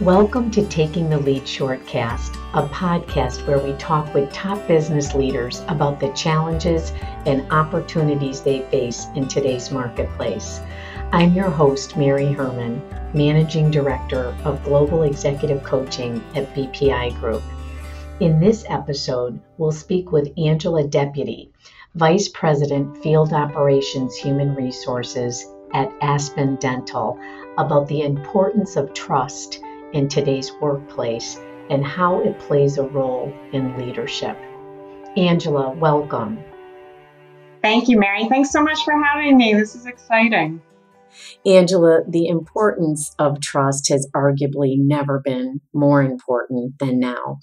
Welcome to Taking the Lead Shortcast, a podcast where we talk with top business leaders about the challenges and opportunities they face in today's marketplace. I'm your host, Mary Herman, Managing Director of Global Executive Coaching at BPI Group. In this episode, we'll speak with Angela Deputy, Vice President, Field Operations Human Resources at Aspen Dental, about the importance of trust in today's workplace and how it plays a role in leadership. Angela, welcome. Thank you, Mary. Thanks so much for having me. This is exciting. Angela, the importance of trust has arguably never been more important than now.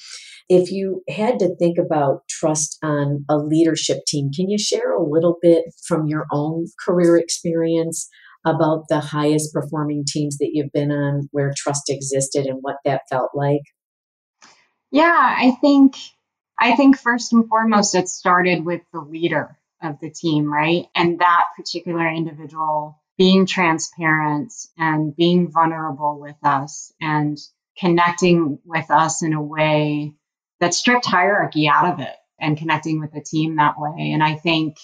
If you had to think about trust on a leadership team, can you share a little bit from your own career experience about the highest performing teams that you've been on where trust existed and what that felt like? Yeah, I think I think first and foremost it started with the leader of the team, right? And that particular individual being transparent and being vulnerable with us and connecting with us in a way that stripped hierarchy out of it and connecting with the team that way. And I think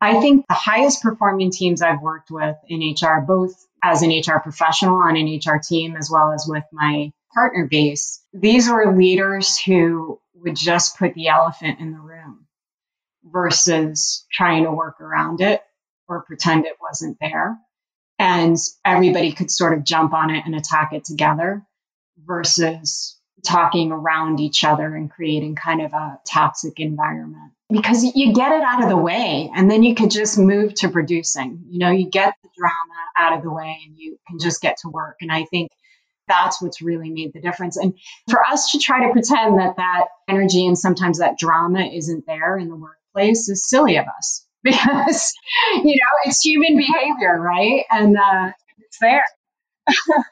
I think the highest performing teams I've worked with in HR, both as an HR professional on an HR team, as well as with my partner base, these were leaders who would just put the elephant in the room versus trying to work around it or pretend it wasn't there. And everybody could sort of jump on it and attack it together versus talking around each other and creating kind of a toxic environment. Because you get it out of the way and then you could just move to producing. You know you get the drama out of the way and you can just get to work. And i think that's what's really made the difference. And for us to try to pretend that that energy and sometimes that drama isn't there in the workplace is silly of us because you know it's human behavior right? And uh, it's there.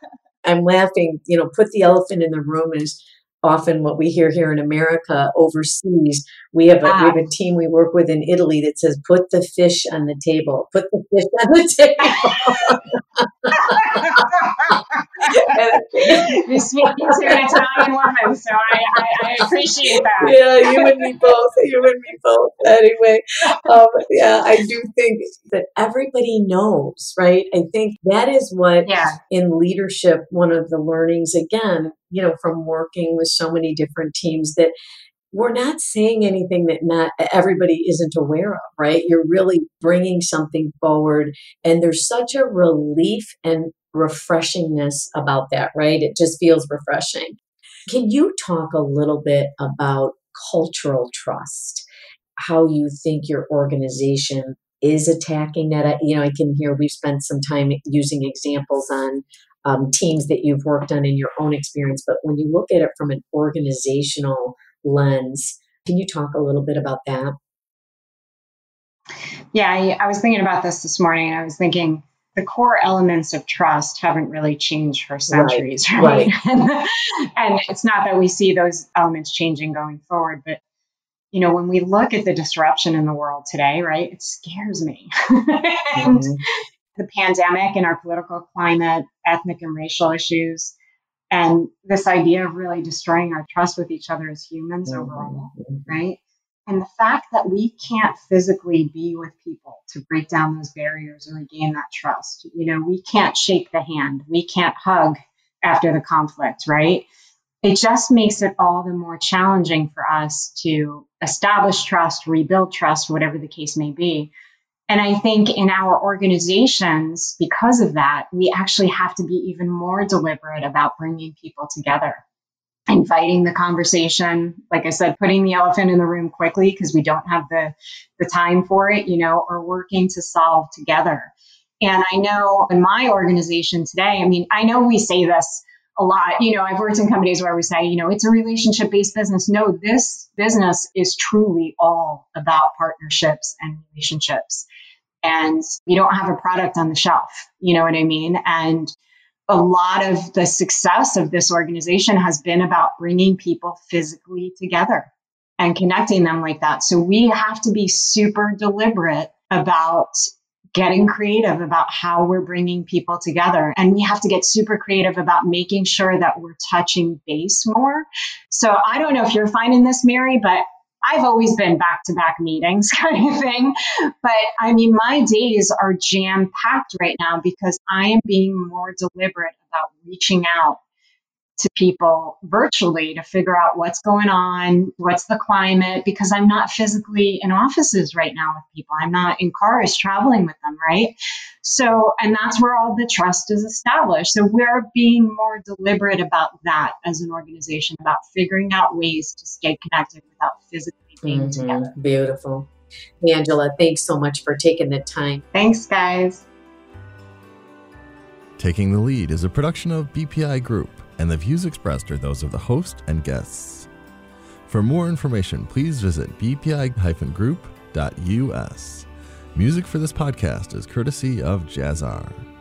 I'm laughing, you know, put the elephant in the room is often what we hear here in America overseas. We have a, we have a team we work with in Italy that says, "Put the fish on the table. Put the fish on the table." you speak to an Italian woman, so I, I, I, appreciate that. Yeah, you and me both. You and me both. Anyway, um, yeah, I do think that everybody knows, right? I think that is what yeah. in leadership, one of the learnings again, you know, from working with so many different teams that we're not saying anything that not everybody isn't aware of, right? You're really bringing something forward and there's such a relief and refreshingness about that, right? It just feels refreshing. Can you talk a little bit about cultural trust? How you think your organization is attacking that? You know, I can hear we've spent some time using examples on um, teams that you've worked on in your own experience, but when you look at it from an organizational lens, can you talk a little bit about that? Yeah, I, I was thinking about this this morning. I was thinking the core elements of trust haven't really changed for centuries, right? right? right. and, it's not that we see those elements changing going forward, but you know, when we look at the disruption in the world today, right, it scares me. and mm-hmm. The pandemic and our political climate, ethnic and racial issues, and this idea of really destroying our trust with each other as humans overall, right? And the fact that we can't physically be with people to break down those barriers or regain that trust. You know, we can't shake the hand, we can't hug after the conflict, right? It just makes it all the more challenging for us to establish trust, rebuild trust, whatever the case may be. And I think in our organizations, because of that, we actually have to be even more deliberate about bringing people together. Inviting the conversation like i said putting the elephant in the room quickly because we don't have the the time for it you know or working to solve together. And i know in my organization today i mean i know we say this a lot. You know i've worked in companies where we say you know it's a relationship based business. No this business is truly all about partnerships and relationships. And you don't have a product on the shelf you know what i mean? And a lot of the success of this organization has been about bringing people physically together and connecting them like that. So we have to be super deliberate about getting creative about how we're bringing people together. And we have to get super creative about making sure that we're touching base more. So I don't know if you're finding this, Mary, but I've always been back to back meetings kind of thing. But I mean, my days are jam packed right now because I am being more deliberate about reaching out to people virtually to figure out what's going on, what's the climate, because I'm not physically in offices right now with people. I'm not in cars traveling with them, right? So, and that's where all the trust is established. So we're being more deliberate about that as an organization, about figuring out ways to stay connected without physically being mm-hmm. together. Beautiful. Angela, thanks so much for taking the time. Thanks, guys. Taking the Lead is a production of BPI Group and the views expressed are those of the host and guests. For more information, please visit bpi-group.us. Music for this podcast is courtesy of Jazzar.